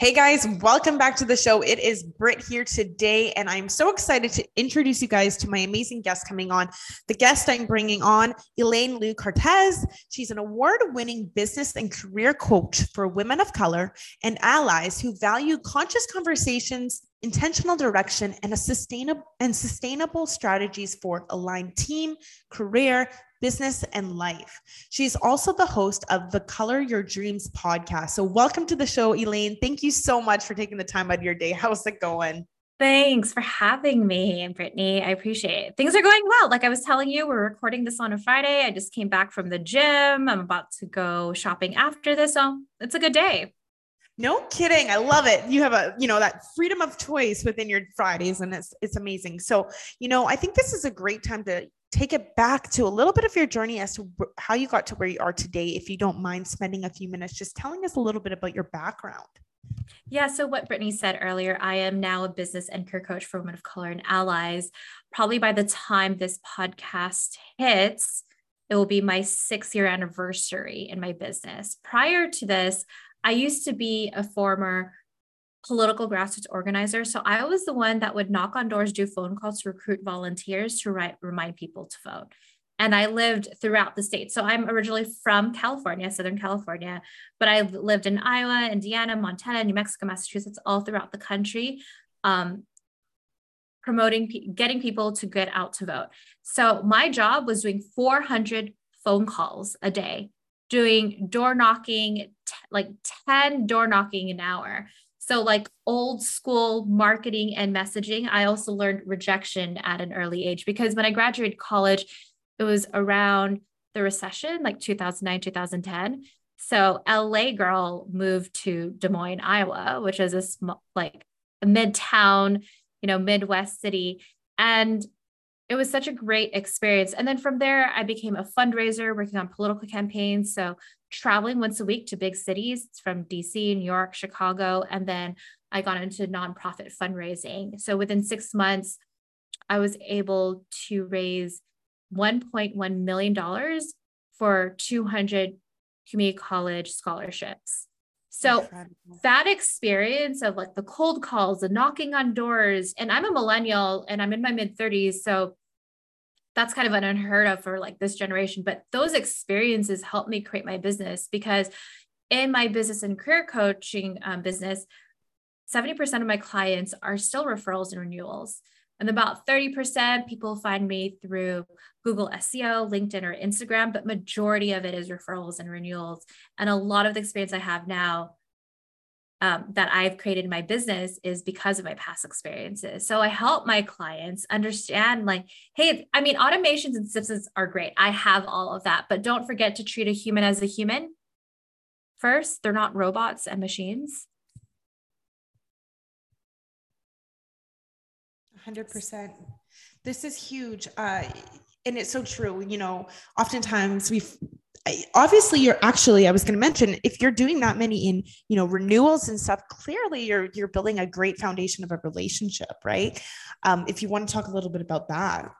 Hey guys, welcome back to the show. It is Britt here today, and I'm so excited to introduce you guys to my amazing guest coming on. The guest I'm bringing on, Elaine Lou Cartas. She's an award winning business and career coach for women of color and allies who value conscious conversations intentional direction and a sustainable and sustainable strategies for aligned team, career, business, and life. She's also the host of the Color Your Dreams podcast. So, welcome to the show, Elaine. Thank you so much for taking the time out of your day. How's it going? Thanks for having me, Brittany. I appreciate it. Things are going well. Like I was telling you, we're recording this on a Friday. I just came back from the gym. I'm about to go shopping after this. So it's a good day. No kidding. I love it. You have a, you know, that freedom of choice within your Fridays and it's it's amazing. So, you know, I think this is a great time to take it back to a little bit of your journey as to how you got to where you are today. If you don't mind spending a few minutes just telling us a little bit about your background. Yeah. So, what Brittany said earlier, I am now a business and career coach for women of color and allies. Probably by the time this podcast hits, it will be my six year anniversary in my business. Prior to this, I used to be a former political grassroots organizer. So I was the one that would knock on doors, do phone calls to recruit volunteers to write, remind people to vote. And I lived throughout the state. So I'm originally from California, Southern California, but I lived in Iowa, Indiana, Montana, New Mexico, Massachusetts, all throughout the country, um, promoting, getting people to get out to vote. So my job was doing 400 phone calls a day, doing door knocking, t- like 10 door knocking an hour so, like old school marketing and messaging, I also learned rejection at an early age because when I graduated college, it was around the recession, like 2009, 2010. So, LA girl moved to Des Moines, Iowa, which is a small, like a midtown, you know, Midwest city. And it was such a great experience. And then from there, I became a fundraiser working on political campaigns. So traveling once a week to big cities from DC, New York, Chicago. And then I got into nonprofit fundraising. So within six months, I was able to raise $1.1 million for 200 community college scholarships. So Incredible. that experience of like the cold calls, the knocking on doors, and I'm a millennial and I'm in my mid 30s. So that's kind of an unheard of for like this generation. But those experiences helped me create my business because in my business and career coaching um, business, 70% of my clients are still referrals and renewals. And about 30% people find me through Google SEO, LinkedIn, or Instagram, but majority of it is referrals and renewals. And a lot of the experience I have now um, that I've created my business is because of my past experiences. So I help my clients understand, like, hey, I mean, automations and systems are great. I have all of that, but don't forget to treat a human as a human first. They're not robots and machines. 100%. This is huge. Uh, and it's so true. You know, oftentimes we obviously you're actually i was going to mention if you're doing that many in you know renewals and stuff clearly you're you're building a great foundation of a relationship right? Um, if you want to talk a little bit about that.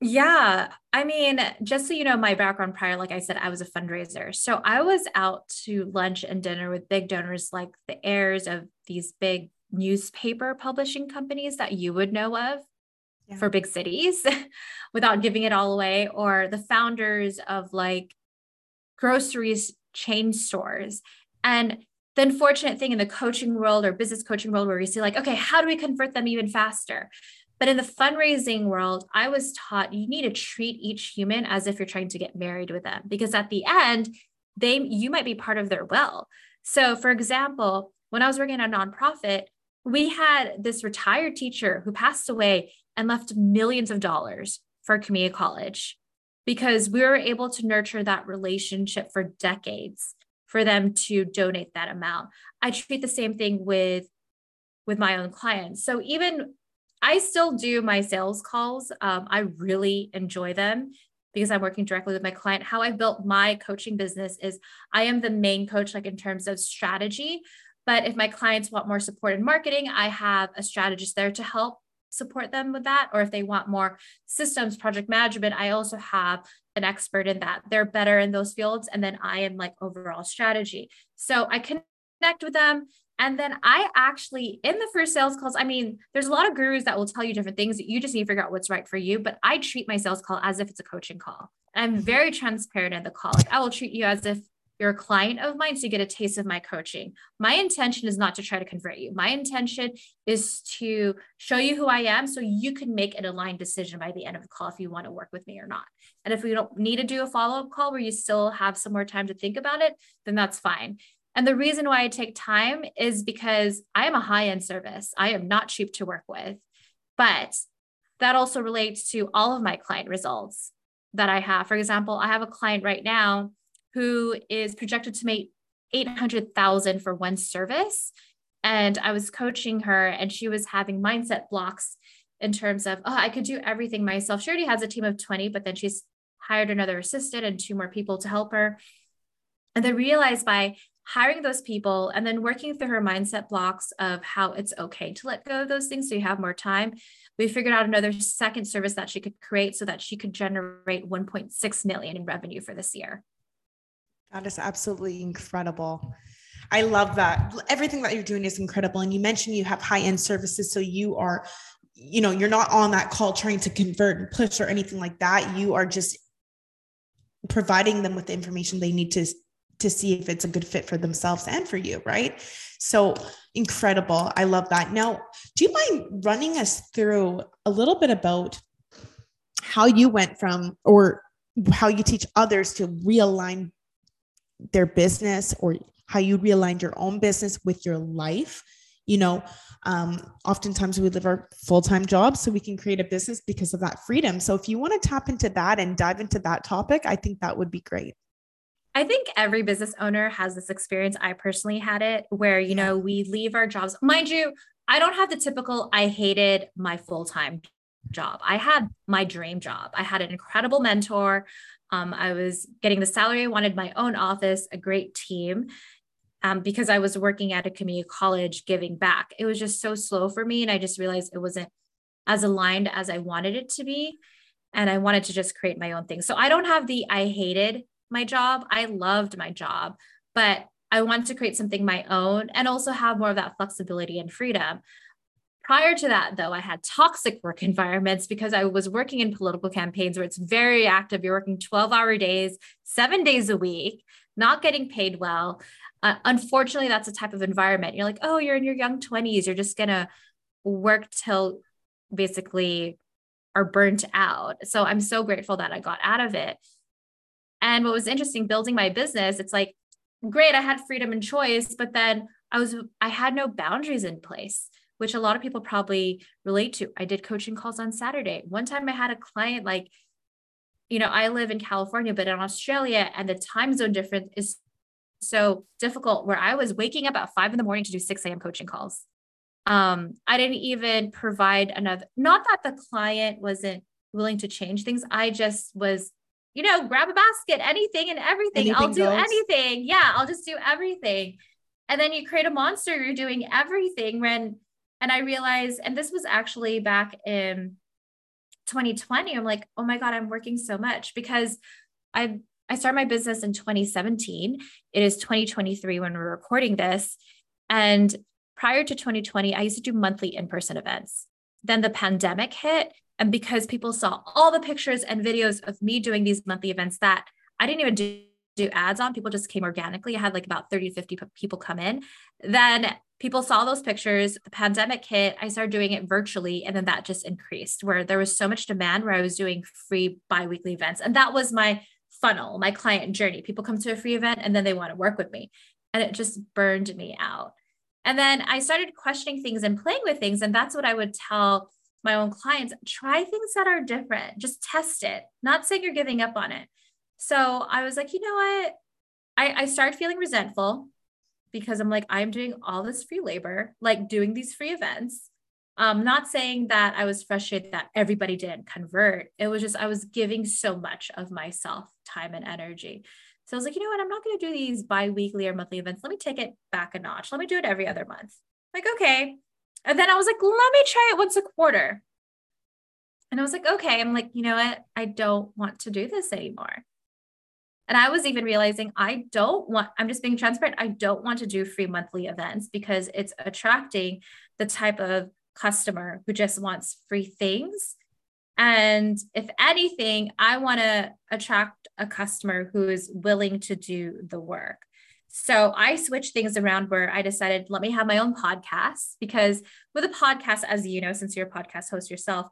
Yeah i mean just so you know my background prior like i said i was a fundraiser. So i was out to lunch and dinner with big donors like the heirs of these big newspaper publishing companies that you would know of yeah. for big cities without giving it all away, or the founders of like groceries chain stores. And the unfortunate thing in the coaching world or business coaching world where we see like, okay, how do we convert them even faster? But in the fundraising world, I was taught you need to treat each human as if you're trying to get married with them because at the end, they you might be part of their will. So, for example, when I was working at a nonprofit, we had this retired teacher who passed away and left millions of dollars for community college because we were able to nurture that relationship for decades for them to donate that amount. I treat the same thing with with my own clients. So even I still do my sales calls. Um, I really enjoy them because I'm working directly with my client. How I built my coaching business is I am the main coach, like in terms of strategy. But if my clients want more support in marketing, I have a strategist there to help support them with that. Or if they want more systems, project management, I also have an expert in that. They're better in those fields. And then I am like overall strategy. So I connect with them. And then I actually, in the first sales calls, I mean, there's a lot of gurus that will tell you different things. That you just need to figure out what's right for you. But I treat my sales call as if it's a coaching call. I'm very transparent in the call. Like I will treat you as if you're a client of mine, so you get a taste of my coaching. My intention is not to try to convert you. My intention is to show you who I am so you can make an aligned decision by the end of the call if you want to work with me or not. And if we don't need to do a follow up call where you still have some more time to think about it, then that's fine. And the reason why I take time is because I am a high end service. I am not cheap to work with. But that also relates to all of my client results that I have. For example, I have a client right now who is projected to make 800,000 for one service. And I was coaching her and she was having mindset blocks in terms of, oh, I could do everything myself. She already has a team of 20, but then she's hired another assistant and two more people to help her. And then realized by hiring those people and then working through her mindset blocks of how it's okay to let go of those things so you have more time we figured out another second service that she could create so that she could generate 1.6 million in revenue for this year that is absolutely incredible i love that everything that you're doing is incredible and you mentioned you have high-end services so you are you know you're not on that call trying to convert and push or anything like that you are just providing them with the information they need to to see if it's a good fit for themselves and for you, right? So incredible. I love that. Now, do you mind running us through a little bit about how you went from or how you teach others to realign their business or how you realigned your own business with your life? You know, um, oftentimes we live our full time jobs so we can create a business because of that freedom. So if you want to tap into that and dive into that topic, I think that would be great. I think every business owner has this experience. I personally had it where, you know, we leave our jobs. Mind you, I don't have the typical, I hated my full time job. I had my dream job. I had an incredible mentor. Um, I was getting the salary I wanted, my own office, a great team. Um, because I was working at a community college giving back. It was just so slow for me. And I just realized it wasn't as aligned as I wanted it to be. And I wanted to just create my own thing. So I don't have the I hated my job. I loved my job, but I wanted to create something my own and also have more of that flexibility and freedom. Prior to that, though, I had toxic work environments because I was working in political campaigns where it's very active. You're working 12 hour days, seven days a week, not getting paid well. Uh, unfortunately, that's a type of environment. You're like, oh, you're in your young 20s. You're just going to work till basically are burnt out. So I'm so grateful that I got out of it. And what was interesting building my business, it's like, great, I had freedom and choice, but then I was, I had no boundaries in place, which a lot of people probably relate to. I did coaching calls on Saturday. One time I had a client like, you know, I live in California, but in Australia, and the time zone difference is so difficult where I was waking up at five in the morning to do 6 a.m. coaching calls. Um, I didn't even provide another, not that the client wasn't willing to change things. I just was you know, grab a basket, anything and everything. anything I'll do goes. anything. Yeah, I'll just do everything. And then you create a monster, you're doing everything. When and I realized, and this was actually back in 2020. I'm like, oh my God, I'm working so much because I I started my business in 2017. It is 2023 when we're recording this. And prior to 2020, I used to do monthly in-person events. Then the pandemic hit and because people saw all the pictures and videos of me doing these monthly events that I didn't even do, do ads on, people just came organically. I had like about 30 to 50 people come in. Then people saw those pictures. The pandemic hit. I started doing it virtually. And then that just increased where there was so much demand where I was doing free bi weekly events. And that was my funnel, my client journey. People come to a free event and then they want to work with me. And it just burned me out. And then I started questioning things and playing with things. And that's what I would tell my own clients, try things that are different. Just test it. Not saying you're giving up on it. So I was like, you know what? I, I started feeling resentful because I'm like, I'm doing all this free labor, like doing these free events. Um, not saying that I was frustrated that everybody didn't convert. It was just I was giving so much of myself, time and energy. So I was like, you know what? I'm not going to do these bi-weekly or monthly events. Let me take it back a notch. Let me do it every other month. Like, okay. And then I was like, let me try it once a quarter. And I was like, okay. I'm like, you know what? I don't want to do this anymore. And I was even realizing I don't want, I'm just being transparent. I don't want to do free monthly events because it's attracting the type of customer who just wants free things. And if anything, I want to attract a customer who is willing to do the work. So I switched things around where I decided, let me have my own podcast because with a podcast, as you know, since you're a podcast host yourself,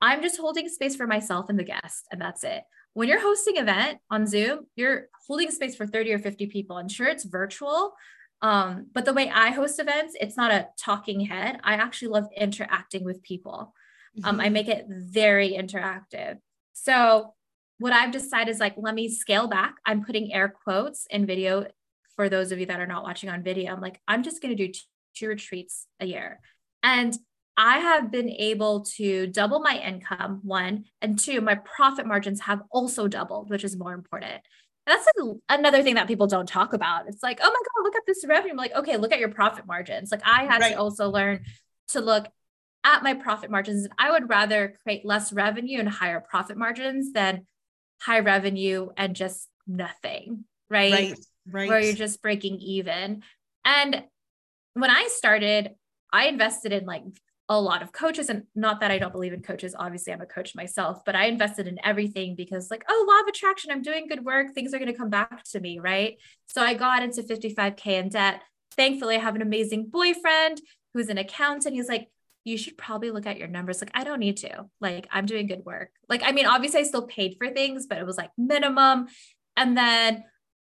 I'm just holding space for myself and the guest, and that's it when you're hosting event on Zoom, you're holding space for 30 or 50 people. And sure, it's virtual. Um, but the way I host events, it's not a talking head. I actually love interacting with people. Mm-hmm. Um, I mm-hmm. make it very interactive. So what I've decided is like, let me scale back. I'm putting air quotes in video for those of you that are not watching on video. I'm like, I'm just going to do two retreats a year. And I have been able to double my income, one, and two, my profit margins have also doubled, which is more important. That's a, another thing that people don't talk about. It's like, oh my God, look at this revenue. I'm like, okay, look at your profit margins. Like I had right. to also learn to look at my profit margins. And I would rather create less revenue and higher profit margins than high revenue and just nothing. Right. Right. right. Where you're just breaking even. And when I started, I invested in like a lot of coaches and not that I don't believe in coaches obviously I'm a coach myself but I invested in everything because like oh law of attraction I'm doing good work things are going to come back to me right? So I got into 55k in debt. Thankfully I have an amazing boyfriend who's an accountant. He's like you should probably look at your numbers. Like I don't need to. Like I'm doing good work. Like I mean obviously I still paid for things but it was like minimum. And then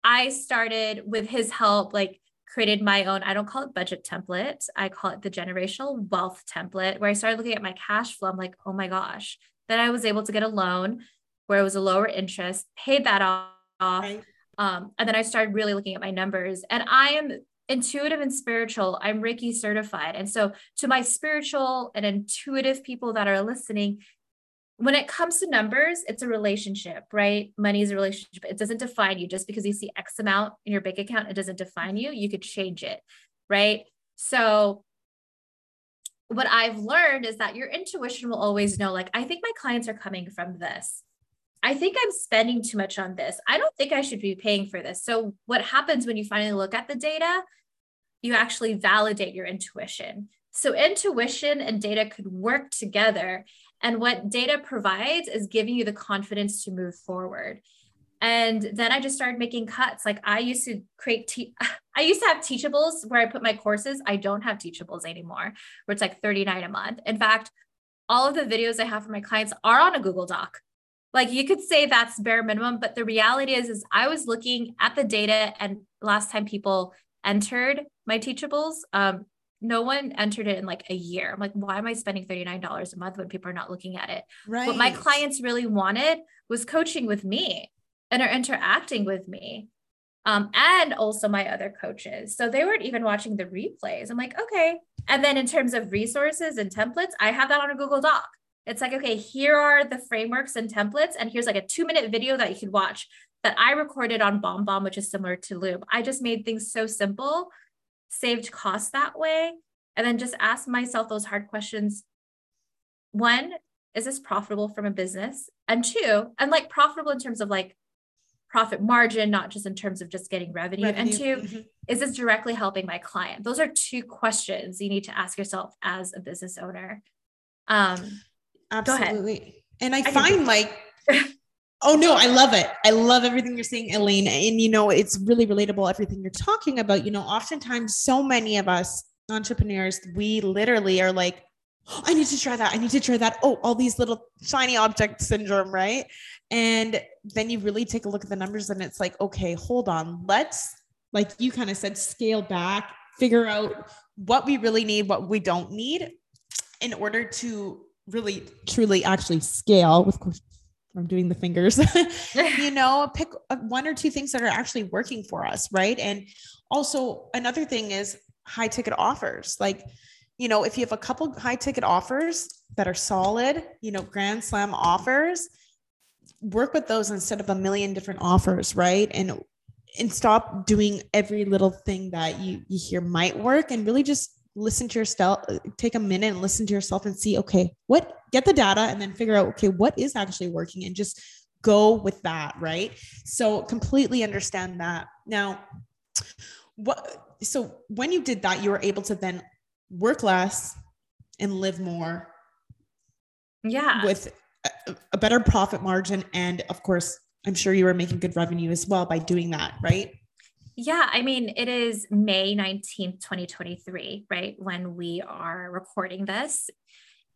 I started with his help like created my own, I don't call it budget template. I call it the generational wealth template, where I started looking at my cash flow. I'm like, oh my gosh. Then I was able to get a loan where it was a lower interest, paid that off. Right. Um, and then I started really looking at my numbers. And I am intuitive and spiritual. I'm Reiki certified. And so, to my spiritual and intuitive people that are listening, when it comes to numbers, it's a relationship, right? Money is a relationship. It doesn't define you just because you see X amount in your bank account, it doesn't define you. You could change it, right? So, what I've learned is that your intuition will always know, like, I think my clients are coming from this. I think I'm spending too much on this. I don't think I should be paying for this. So, what happens when you finally look at the data? You actually validate your intuition. So, intuition and data could work together. And what data provides is giving you the confidence to move forward. And then I just started making cuts. Like I used to create, te- I used to have teachables where I put my courses. I don't have teachables anymore, where it's like 39 a month. In fact, all of the videos I have for my clients are on a Google Doc. Like you could say that's bare minimum, but the reality is, is I was looking at the data and last time people entered my teachables, um, no one entered it in like a year. I'm like, why am I spending $39 a month when people are not looking at it? Right. What my clients really wanted was coaching with me and are interacting with me. Um, and also my other coaches. So they weren't even watching the replays. I'm like, okay. And then in terms of resources and templates, I have that on a Google Doc. It's like, okay, here are the frameworks and templates. And here's like a two minute video that you could watch that I recorded on BombBomb, which is similar to Loom. I just made things so simple saved costs that way. And then just ask myself those hard questions. One, is this profitable from a business? And two, and like profitable in terms of like profit margin, not just in terms of just getting revenue. revenue. And 2 mm-hmm. is this directly helping my client? Those are two questions you need to ask yourself as a business owner. Um, Absolutely. And I, I find like Oh no, I love it. I love everything you're saying, Elaine. And you know, it's really relatable, everything you're talking about. You know, oftentimes so many of us entrepreneurs, we literally are like, oh, I need to try that. I need to try that. Oh, all these little shiny object syndrome, right? And then you really take a look at the numbers and it's like, okay, hold on. Let's, like you kind of said, scale back, figure out what we really need, what we don't need in order to really truly actually scale with I'm doing the fingers, you know, pick uh, one or two things that are actually working for us. Right. And also another thing is high ticket offers. Like, you know, if you have a couple high ticket offers that are solid, you know, grand slam offers, work with those instead of a million different offers. Right. And, and stop doing every little thing that you, you hear might work and really just listen to yourself, take a minute and listen to yourself and see, okay, what get the data and then figure out, okay, what is actually working and just go with that. Right. So completely understand that. Now, what, so when you did that, you were able to then work less and live more. Yeah. With a, a better profit margin. And of course, I'm sure you were making good revenue as well by doing that. Right. Yeah, I mean, it is May 19th, 2023, right? When we are recording this.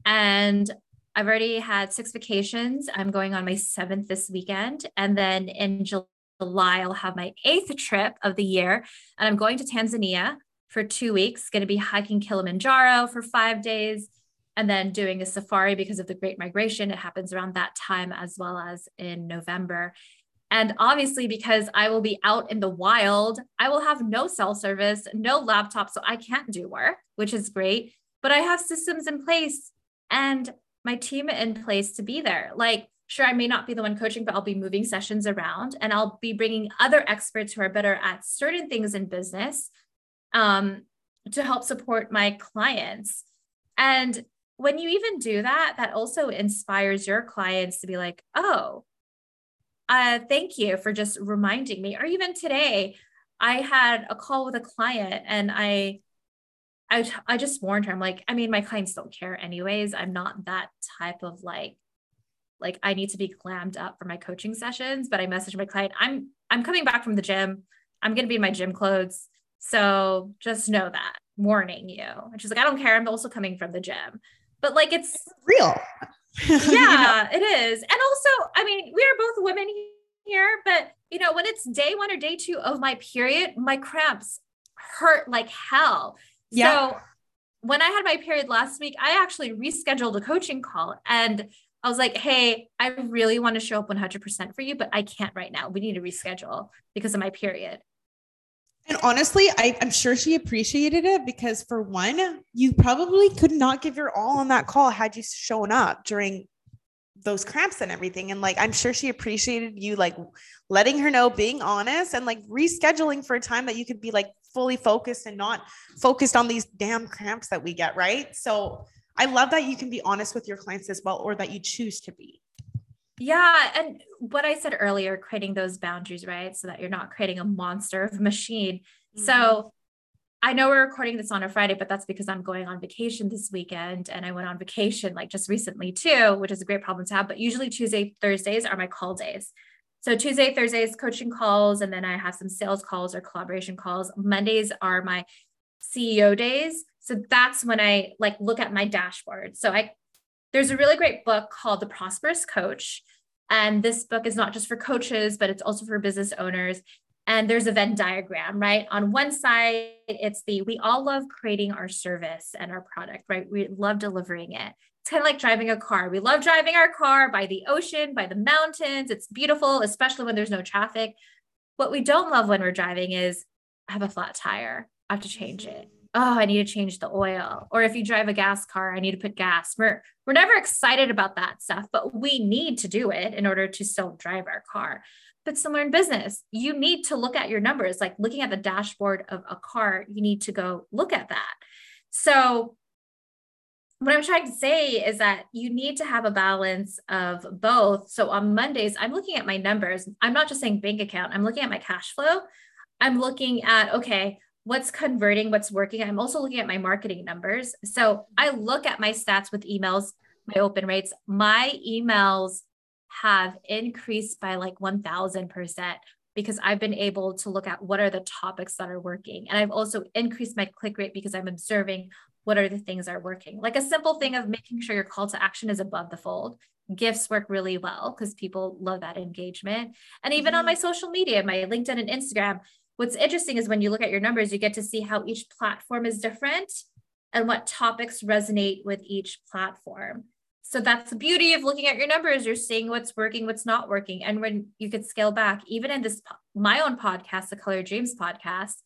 And I've already had six vacations. I'm going on my seventh this weekend. And then in July, I'll have my eighth trip of the year. And I'm going to Tanzania for two weeks, going to be hiking Kilimanjaro for five days and then doing a safari because of the Great Migration. It happens around that time as well as in November. And obviously, because I will be out in the wild, I will have no cell service, no laptop. So I can't do work, which is great. But I have systems in place and my team in place to be there. Like, sure, I may not be the one coaching, but I'll be moving sessions around and I'll be bringing other experts who are better at certain things in business um, to help support my clients. And when you even do that, that also inspires your clients to be like, oh, uh, thank you for just reminding me. Or even today, I had a call with a client and I I, I just warned her. I'm like, I mean, my clients don't care anyways. I'm not that type of like, like I need to be glammed up for my coaching sessions. But I messaged my client, I'm I'm coming back from the gym. I'm gonna be in my gym clothes. So just know that, warning you. And she's like, I don't care. I'm also coming from the gym. But like it's real. yeah, it is. And also, I mean, we are both women here, but you know, when it's day one or day two of my period, my cramps hurt like hell. Yeah. So when I had my period last week, I actually rescheduled a coaching call and I was like, hey, I really want to show up 100% for you, but I can't right now. We need to reschedule because of my period. And honestly, I, am sure she appreciated it because, for one, you probably could not give your all on that call had you shown up during those cramps and everything. And like, I'm sure she appreciated you like letting her know, being honest, and like rescheduling for a time that you could be like fully focused and not focused on these damn cramps that we get. Right. So I love that you can be honest with your clients as well, or that you choose to be. Yeah. And what I said earlier, creating those boundaries, right? So that you're not creating a monster of a machine. Mm-hmm. So I know we're recording this on a Friday, but that's because I'm going on vacation this weekend. And I went on vacation like just recently too, which is a great problem to have. But usually Tuesday, Thursdays are my call days. So Tuesday, Thursdays, coaching calls, and then I have some sales calls or collaboration calls. Mondays are my CEO days. So that's when I like look at my dashboard. So I there's a really great book called The Prosperous Coach. And this book is not just for coaches, but it's also for business owners. And there's a Venn diagram, right? On one side, it's the we all love creating our service and our product, right? We love delivering it. It's kind of like driving a car. We love driving our car by the ocean, by the mountains. It's beautiful, especially when there's no traffic. What we don't love when we're driving is I have a flat tire. I have to change it oh, I need to change the oil. Or if you drive a gas car, I need to put gas. We're we're never excited about that stuff, but we need to do it in order to still drive our car. But similar in business, you need to look at your numbers, like looking at the dashboard of a car, you need to go look at that. So what I'm trying to say is that you need to have a balance of both. So on Mondays, I'm looking at my numbers. I'm not just saying bank account, I'm looking at my cash flow. I'm looking at, okay, what's converting, what's working. I'm also looking at my marketing numbers. So I look at my stats with emails, my open rates. My emails have increased by like 1000% because I've been able to look at what are the topics that are working. And I've also increased my click rate because I'm observing what are the things that are working. Like a simple thing of making sure your call to action is above the fold. Gifts work really well because people love that engagement. And even mm-hmm. on my social media, my LinkedIn and Instagram, what's interesting is when you look at your numbers, you get to see how each platform is different and what topics resonate with each platform. So that's the beauty of looking at your numbers. You're seeing what's working, what's not working. And when you could scale back, even in this, my own podcast, the Color Dreams podcast,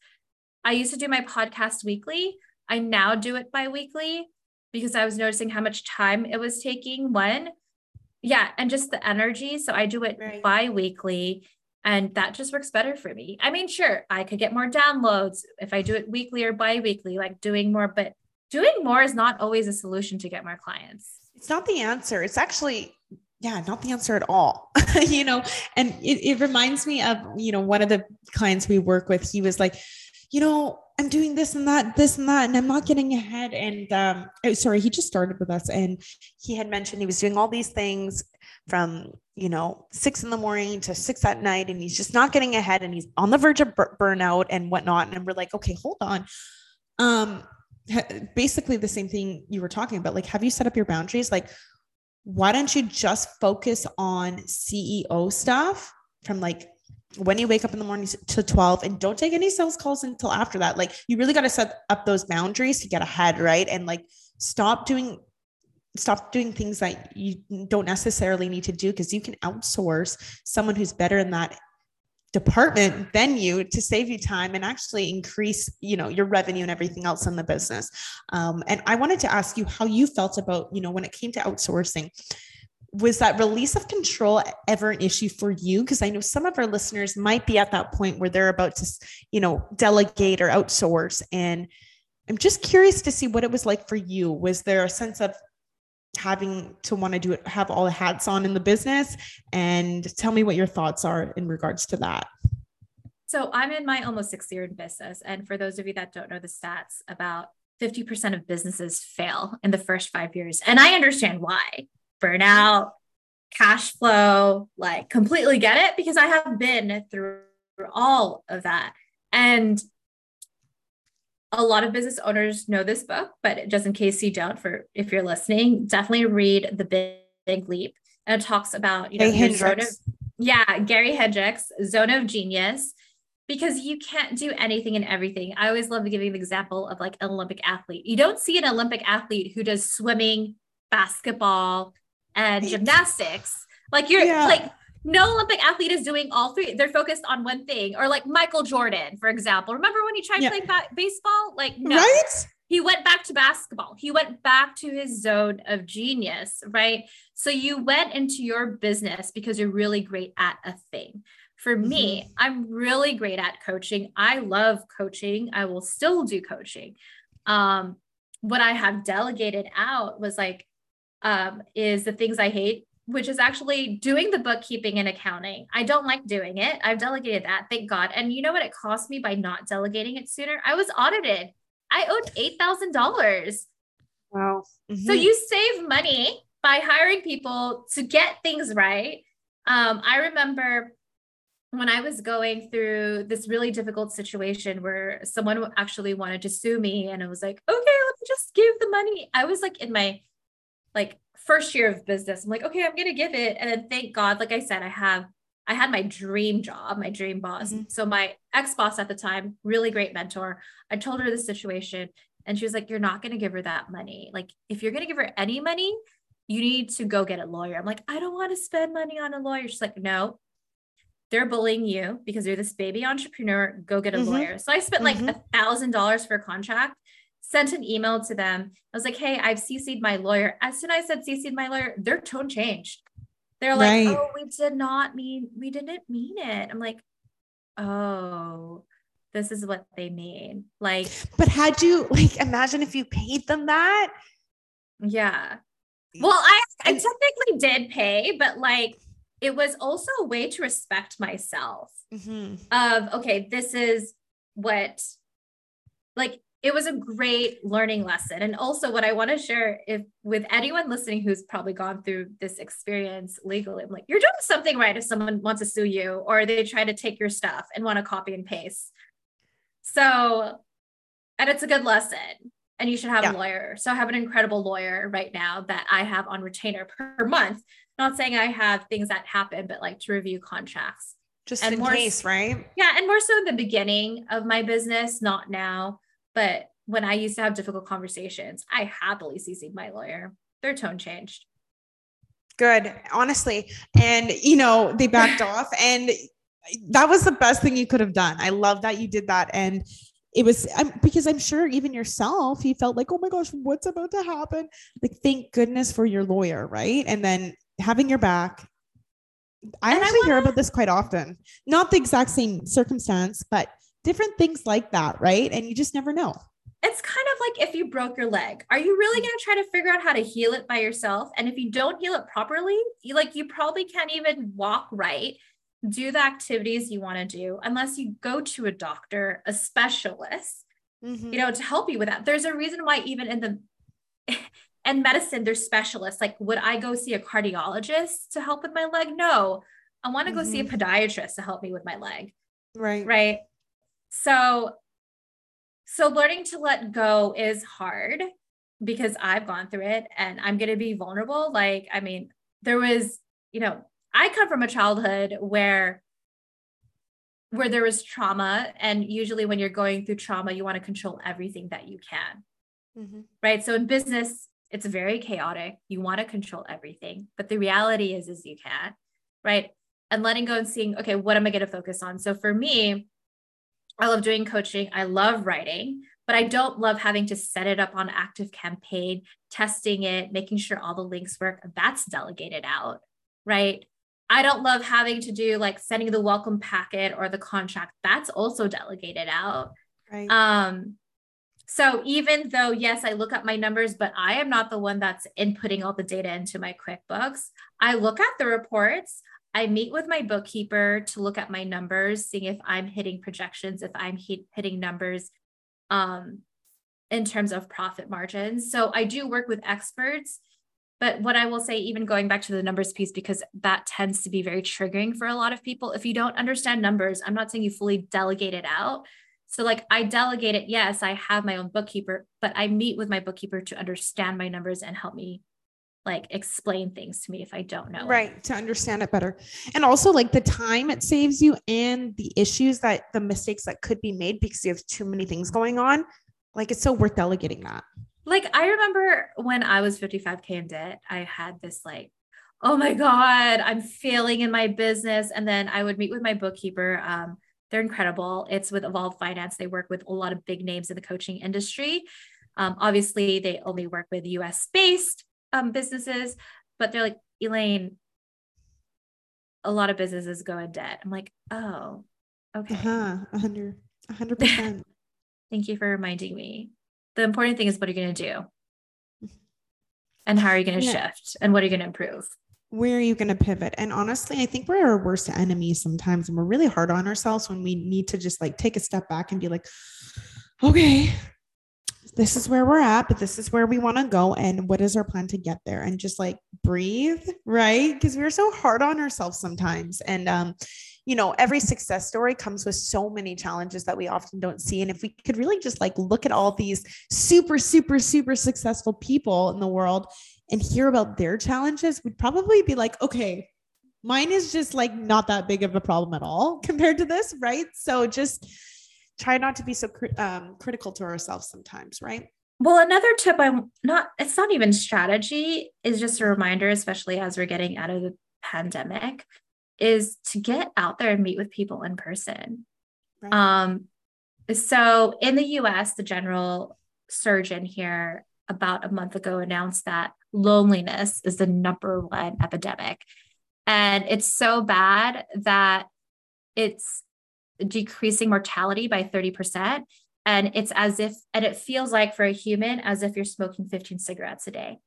I used to do my podcast weekly. I now do it bi-weekly because I was noticing how much time it was taking. One, yeah, and just the energy. So I do it right. bi-weekly and that just works better for me. I mean, sure, I could get more downloads if I do it weekly or bi-weekly, like doing more, but doing more is not always a solution to get more clients. It's not the answer. It's actually yeah, not the answer at all. you know, and it, it reminds me of, you know, one of the clients we work with, he was like, you know, I'm doing this and that, this and that, and I'm not getting ahead. And um, oh, sorry, he just started with us, and he had mentioned he was doing all these things from you know six in the morning to six at night, and he's just not getting ahead, and he's on the verge of burnout and whatnot. And we're like, okay, hold on. Um, basically the same thing you were talking about. Like, have you set up your boundaries? Like, why don't you just focus on CEO stuff from like when you wake up in the morning to 12 and don't take any sales calls until after that. Like you really got to set up those boundaries to get ahead, right? And like stop doing stop doing things that you don't necessarily need to do because you can outsource someone who's better in that department than you to save you time and actually increase you know your revenue and everything else in the business. Um, and i wanted to ask you how you felt about you know when it came to outsourcing. Was that release of control ever an issue for you? Because i know some of our listeners might be at that point where they're about to you know delegate or outsource. And i'm just curious to see what it was like for you. Was there a sense of having to want to do it have all the hats on in the business. And tell me what your thoughts are in regards to that. So i'm in my almost six year in business. And for those of you that don't know the stats about 50% of businesses fail in the first five years. And i understand why. Burnout, cash flow, like completely get it because I have been through all of that. And a lot of business owners know this book, but just in case you don't, for if you're listening, definitely read The Big, Big Leap. And it talks about, you know, hey, zone of, yeah, Gary Hendricks, zone of genius, because you can't do anything and everything. I always love giving the example of like an Olympic athlete. You don't see an Olympic athlete who does swimming, basketball, and gymnastics. Like you're yeah. like no Olympic athlete is doing all three. They're focused on one thing. Or like Michael Jordan, for example. Remember when he tried yeah. playing ba- baseball? Like no. Right? He went back to basketball. He went back to his zone of genius, right? So you went into your business because you're really great at a thing. For mm-hmm. me, I'm really great at coaching. I love coaching. I will still do coaching. Um, what I have delegated out was like um, is the things I hate, which is actually doing the bookkeeping and accounting. I don't like doing it. I've delegated that, thank God. And you know what it cost me by not delegating it sooner? I was audited. I owed $8,000. Wow. Mm-hmm. So you save money by hiring people to get things right. Um, I remember when I was going through this really difficult situation where someone actually wanted to sue me, and I was like, okay, let me just give the money. I was like in my like first year of business. I'm like, okay, I'm gonna give it. And then thank God, like I said, I have I had my dream job, my dream boss. Mm-hmm. So my ex-boss at the time, really great mentor. I told her the situation and she was like, You're not gonna give her that money. Like, if you're gonna give her any money, you need to go get a lawyer. I'm like, I don't want to spend money on a lawyer. She's like, no, they're bullying you because you're this baby entrepreneur. Go get a mm-hmm. lawyer. So I spent like mm-hmm. a thousand dollars for a contract sent an email to them. I was like, hey, I've CC'd my lawyer. As soon as I said CC'd my lawyer, their tone changed. They're like, right. oh, we did not mean, we didn't mean it. I'm like, oh, this is what they mean. Like, but had you like imagine if you paid them that? Yeah. Well, I, I technically did pay, but like it was also a way to respect myself mm-hmm. of okay, this is what like it was a great learning lesson. And also what i want to share if with anyone listening who's probably gone through this experience legally i'm like you're doing something right if someone wants to sue you or they try to take your stuff and want to copy and paste. So and it's a good lesson and you should have yeah. a lawyer. So i have an incredible lawyer right now that i have on retainer per month. Not saying i have things that happen but like to review contracts. Just and in more, case right? Yeah and more so in the beginning of my business not now but when I used to have difficult conversations, I happily CC'd my lawyer. Their tone changed. Good, honestly. And, you know, they backed off. And that was the best thing you could have done. I love that you did that. And it was I'm, because I'm sure even yourself, you felt like, oh my gosh, what's about to happen? Like, thank goodness for your lawyer, right? And then having your back. I and actually I wanna... hear about this quite often. Not the exact same circumstance, but different things like that, right? And you just never know. It's kind of like if you broke your leg, are you really going to try to figure out how to heal it by yourself? And if you don't heal it properly, you like you probably can't even walk right do the activities you want to do unless you go to a doctor, a specialist, mm-hmm. you know, to help you with that. There's a reason why even in the in medicine, there's specialists. Like, would I go see a cardiologist to help with my leg? No. I want to mm-hmm. go see a mm-hmm. podiatrist to help me with my leg. Right. Right. So so learning to let go is hard because I've gone through it and I'm going to be vulnerable. Like, I mean, there was, you know, I come from a childhood where where there was trauma and usually when you're going through trauma you want to control everything that you can. Mm-hmm. right? So in business it's very chaotic. You want to control everything but the reality is is you can't right? And letting go and seeing okay what am i going to focus on? So for me i love doing coaching i love writing but i don't love having to set it up on ActiveCampaign testing it making sure all the links work that's delegated out right I don't love having to do like sending the welcome packet or the contract. That's also delegated out. Right. Um, so even though, yes, I look at my numbers, but I am not the one that's inputting all the data into my QuickBooks. I look at the reports. I meet with my bookkeeper to look at my numbers, seeing if I'm hitting projections, if I'm hit, hitting numbers um, in terms of profit margins. So I do work with experts but what I will say, even going back to the numbers piece, because that tends to be very triggering for a lot of people. If you don't understand numbers, I'm not saying you fully delegate it out. So, like, I delegate it. Yes, I have my own bookkeeper, but I meet with my bookkeeper to understand my numbers and help me like explain things to me if I don't know. Right. It. To understand it better. And also like the time it saves you and the issues that the mistakes that could be made because you have too many things going on. Like it's so worth delegating that like I remember when I was 55k in debt, I had this like, oh my god, I'm failing in my business, and then I would meet with my bookkeeper. Um, they're incredible. It's with Evolve Finance. They work with a lot of big names in the coaching industry. Um, obviously, they only work with US based um, businesses, but they're like, Elaine, a lot of businesses go in debt. I'm like, oh, okay. Uh-huh. 100, 100%. Thank you for reminding me the important thing is what are you going to do and how are you going to yeah. shift and what are you going to improve where are you going to pivot and honestly i think we're our worst enemies sometimes and we're really hard on ourselves when we need to just like take a step back and be like okay this is where we're at but this is where we want to go and what is our plan to get there and just like breathe right because we're so hard on ourselves sometimes and um you know, every success story comes with so many challenges that we often don't see. And if we could really just like look at all these super, super, super successful people in the world and hear about their challenges, we'd probably be like, okay, mine is just like not that big of a problem at all compared to this, right? So just try not to be so um, critical to ourselves sometimes, right? Well, another tip I'm not, it's not even strategy, is just a reminder, especially as we're getting out of the pandemic, is to get out there and meet with people in person. Right. Um, so in the US, the general surgeon here about a month ago announced that loneliness is the number one epidemic. And it's so bad that it's decreasing mortality by 30%. And it's as if, and it feels like for a human, as if you're smoking 15 cigarettes a day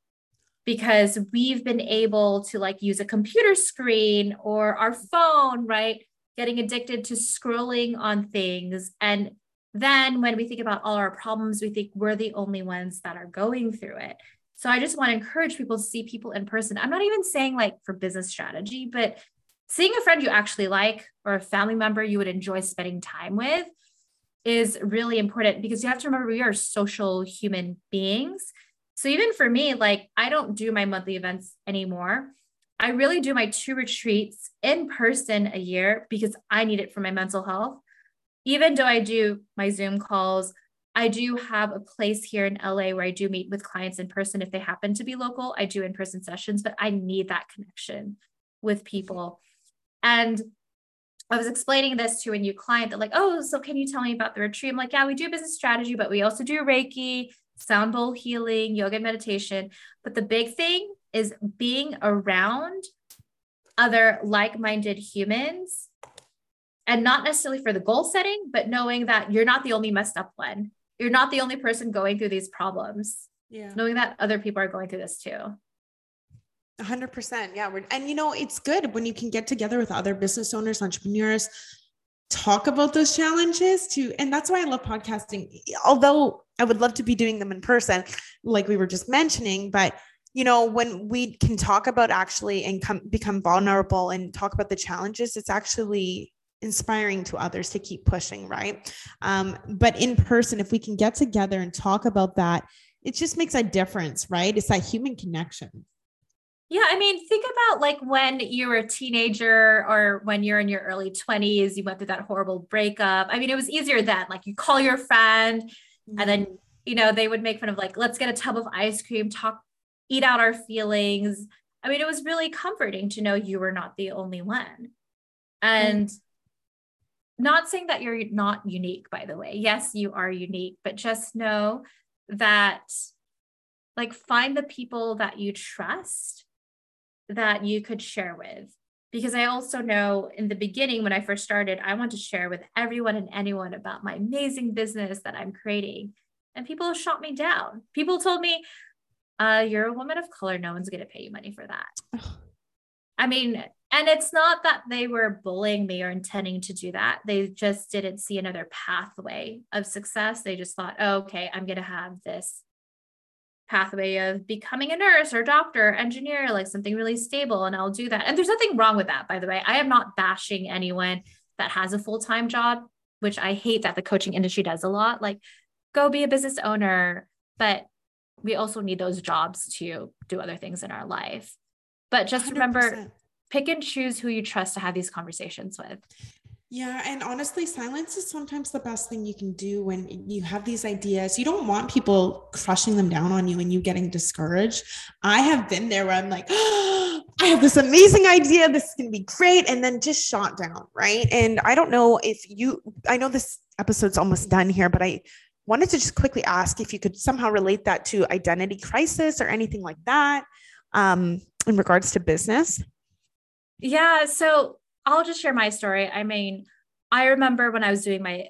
because we've been able to like use a computer screen or our phone, right? Getting addicted to scrolling on things. And then when we think about all our problems, we think we're the only ones that are going through it. So I just want to encourage people to see people in person. I'm not even saying like for business strategy, but seeing a friend you actually like or a family member you would enjoy spending time with is really important because you have to remember we are social human beings so even for me, like I don't do my monthly events anymore. I really do my two retreats in person a year because I need it for my mental health. Even though I do my Zoom calls I do have a place here in LA where I do meet with clients in person if they happen to be local. I do in person sessions, but I need that connection with people. And I was explaining this to a new client that, like, oh, so can you tell me about the retreat? I'm like, yeah, we do business strategy, but we also do Reiki, sound bowl healing, yoga, meditation. But the big thing is being around other like minded humans and not necessarily for the goal setting, but knowing that you're not the only messed up one. You're not the only person going through these problems. Yeah. Knowing that other people are going through this too. 100%. Yeah. and you know, it's good when you can get together with other business owners, entrepreneurs, talk about those challenges too. And that's why I love podcasting. Although I would love to be doing them in person, like we were just mentioning, but you know, when we can talk about actually and come become vulnerable and talk about the challenges, it's actually inspiring to others to keep pushing, right? Um, but in person, if we can get together and talk about that, it just makes a difference, right? It's that human connection. Yeah, I mean, think about like when you were a teenager or when you're in your early 20s, you went through that horrible breakup. I mean, it was easier then. Like you call your friend mm-hmm. and then, you know, they would make fun of like, let's get a tub of ice cream, talk, eat out our feelings. I mean, it was really comforting to know you were not the only one. And mm-hmm not saying that you're not unique, by the way. Yes, you are unique, but just know that, like, find the people that you trust that you could share with. Because I also know in the beginning, when I first started, I want to share with everyone and anyone about my amazing business that I'm creating. And people shot me down. People told me, uh, You're a woman of color. No one's going to pay you money for that. I mean, and it's not that they were bullying me or intending to do that. They just didn't see another pathway of success. They just thought, oh, okay, I'm going to have this pathway of becoming a nurse or doctor, engineer, like something really stable, and I'll do that. And there's nothing wrong with that, by the way. I am not bashing anyone that has a full time job, which I hate that the coaching industry does a lot. Like, go be a business owner. But we also need those jobs to do other things in our life. But just 100%. remember pick and choose who you trust to have these conversations with. Yeah. And honestly, silence is sometimes the best thing you can do when you have these ideas. You don't want people crushing them down on you and you getting discouraged. I have been there where I'm like, oh, I have this amazing idea. This is going to be great. And then just shot down. Right. And I don't know if you, I know this episode's almost done here, but I wanted to just quickly ask if you could somehow relate that to identity crisis or anything like that um, in regards to business. Yeah. So I'll just share my story. I mean, I remember when I was doing my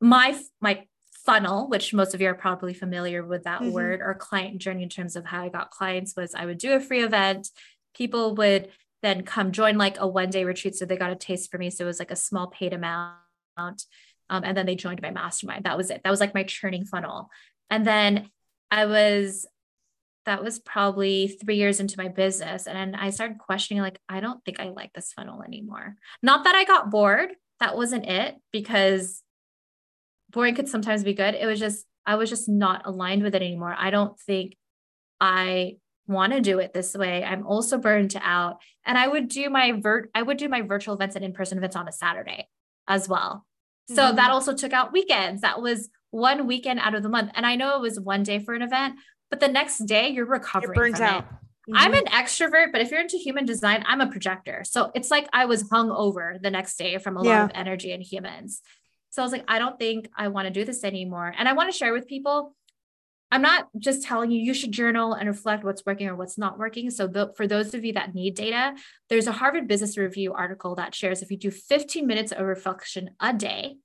my my funnel, which most of you are probably familiar with that mm-hmm. word, or client journey in terms of how I got clients was I would do a free event. People would then come join like a one day retreat. So they got a taste for me. So it was like a small paid amount. Um, and then they joined my mastermind. That was it. That was like my churning funnel. And then I was that was probably three years into my business. And I started questioning, like, I don't think I like this funnel anymore. Not that I got bored, that wasn't it, because boring could sometimes be good. It was just, I was just not aligned with it anymore. I don't think I want to do it this way. I'm also burned out. And I would do my vert, I would do my virtual events and in-person events on a Saturday as well. So mm-hmm. that also took out weekends. That was one weekend out of the month. And I know it was one day for an event, but the next day you're recovering. You're burnt out. Mm-hmm. I'm an extrovert, but if you're into human design, I'm a projector. So it's like I was hung over the next day from a yeah. lot of energy in humans. So I was like, I don't think I want to do this anymore. And I want to share with people. I'm not just telling you you should journal and reflect what's working or what's not working. So for those of you that need data, there's a Harvard Business Review article that shares if you do 15 minutes of reflection a day,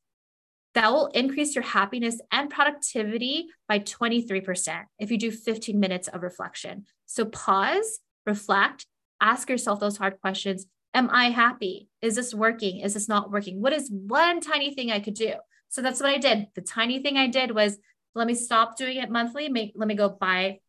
that will increase your happiness and productivity by 23% if you do 15 minutes of reflection. So pause, reflect, ask yourself those hard questions. Am I happy? Is this working? Is this not working? What is one tiny thing I could do? So that's what I did. The tiny thing I did was let me stop doing it monthly, make let me go by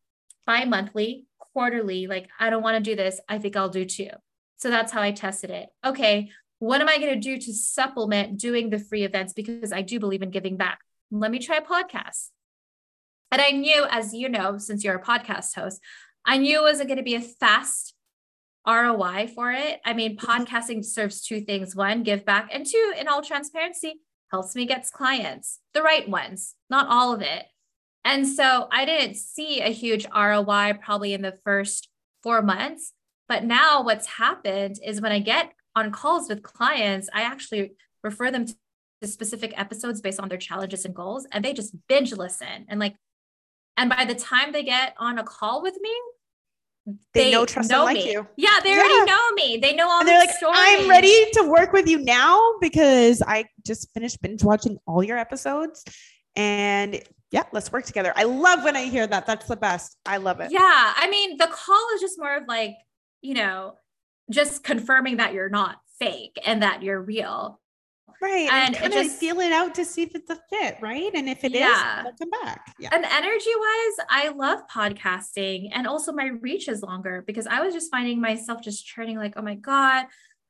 bi-monthly, quarterly. Like I don't want to do this. I think I'll do two. So that's how I tested it. Okay, what am I going to do to supplement doing the free events? Because I do believe in giving back. Let me try a podcast. And I knew, as you know, since you're a podcast host, I knew it wasn't going to be a fast ROI for it. I mean, mm-hmm. podcasting serves two things one, give back, and two, in all transparency, helps me get clients, the right ones, not all of it. And so I didn't see a huge ROI probably in the first four months. But now what's happened is when I get on calls with clients, I actually refer them to specific episodes based on their challenges and goals, and they just binge listen. And like, and by the time they get on a call with me, they, they know, trust, know like you. Yeah, they yeah. already know me. They know all. And they're like, stories. I'm ready to work with you now because I just finished binge watching all your episodes, and yeah, let's work together. I love when I hear that. That's the best. I love it. Yeah, I mean, the call is just more of like, you know, just confirming that you're not fake and that you're real. Right. And, and just feel it out to see if it's a fit, right? And if it yeah. is, come back. Yeah. And energy wise, I love podcasting and also my reach is longer because I was just finding myself just churning like, oh my God,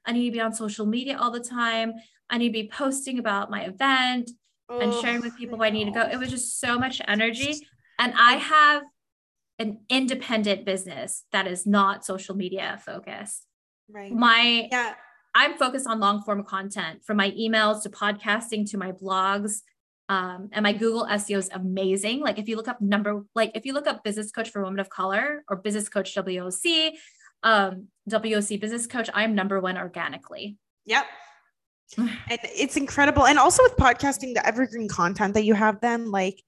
I need to be on social media all the time. I need to be posting about my event oh, and sharing with people where I need to go. It was just so much energy. And I have an independent business that is not social media focused. Right. My yeah I'm focused on long form content from my emails to podcasting to my blogs. Um, and my Google SEO is amazing. Like if you look up number, like if you look up business coach for women of color or business coach WOC, um, WOC business coach, I'm number one organically. Yep. and it's incredible. And also with podcasting, the evergreen content that you have then, like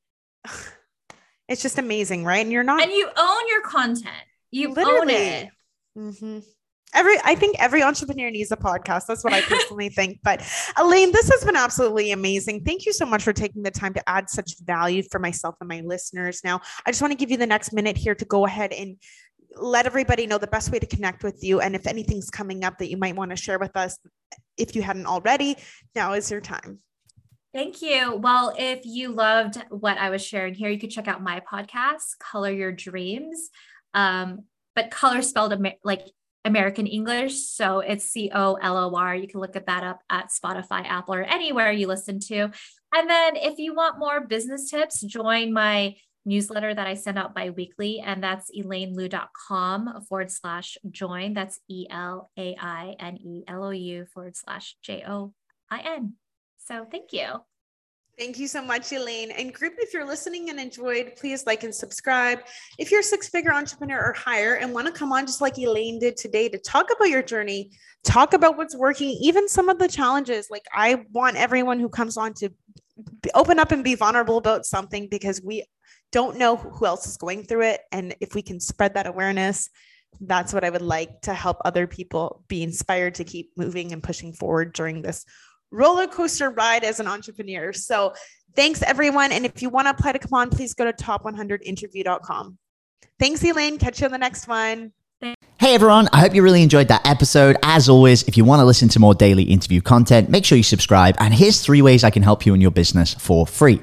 it's just amazing, right? And you're not and you own your content. You Literally. own it. Mm-hmm every i think every entrepreneur needs a podcast. That's what i personally think. But elaine this has been absolutely amazing. Thank you so much for taking the time to add such value for myself and my listeners. Now i just want to give you the next minute here to go ahead and let everybody know the best way to connect with you. And if anything's coming up that you might want to share with us if you hadn't already now is your time. Thank you. Well, if you loved what I was sharing here, you could check out my podcast, Color Your Dreams. Um, but color spelled like American English. So it's C O L O R. You can look at that up at Spotify, Apple, or anywhere you listen to. And then if you want more business tips, join my newsletter that I send out bi weekly, and that's elainelou.com forward slash join. That's E L A I N E L O U forward slash J O I N. So thank you. Thank you so much, Elaine. And group, if you're listening and enjoyed, please like and subscribe. If you're a six figure entrepreneur or higher and want to come on just like Elaine did today to talk about your journey, talk about what's working, even some of the challenges. Like I want everyone who comes on to open up and be vulnerable about something because we don't know who else is going through it. And if we can spread that awareness, that's what I would like to help other people be inspired to keep moving and pushing forward during this roller coaster ride as an entrepreneur. So thanks everyone. And if you want to apply to come on, please go to top100interview.com. Thanks, Elaine. Catch you on the next one. Hey everyone, I hope you really enjoyed that episode. As always, if you want to listen to more daily interview content, make sure you subscribe. And here's three ways I can help you in your business for free.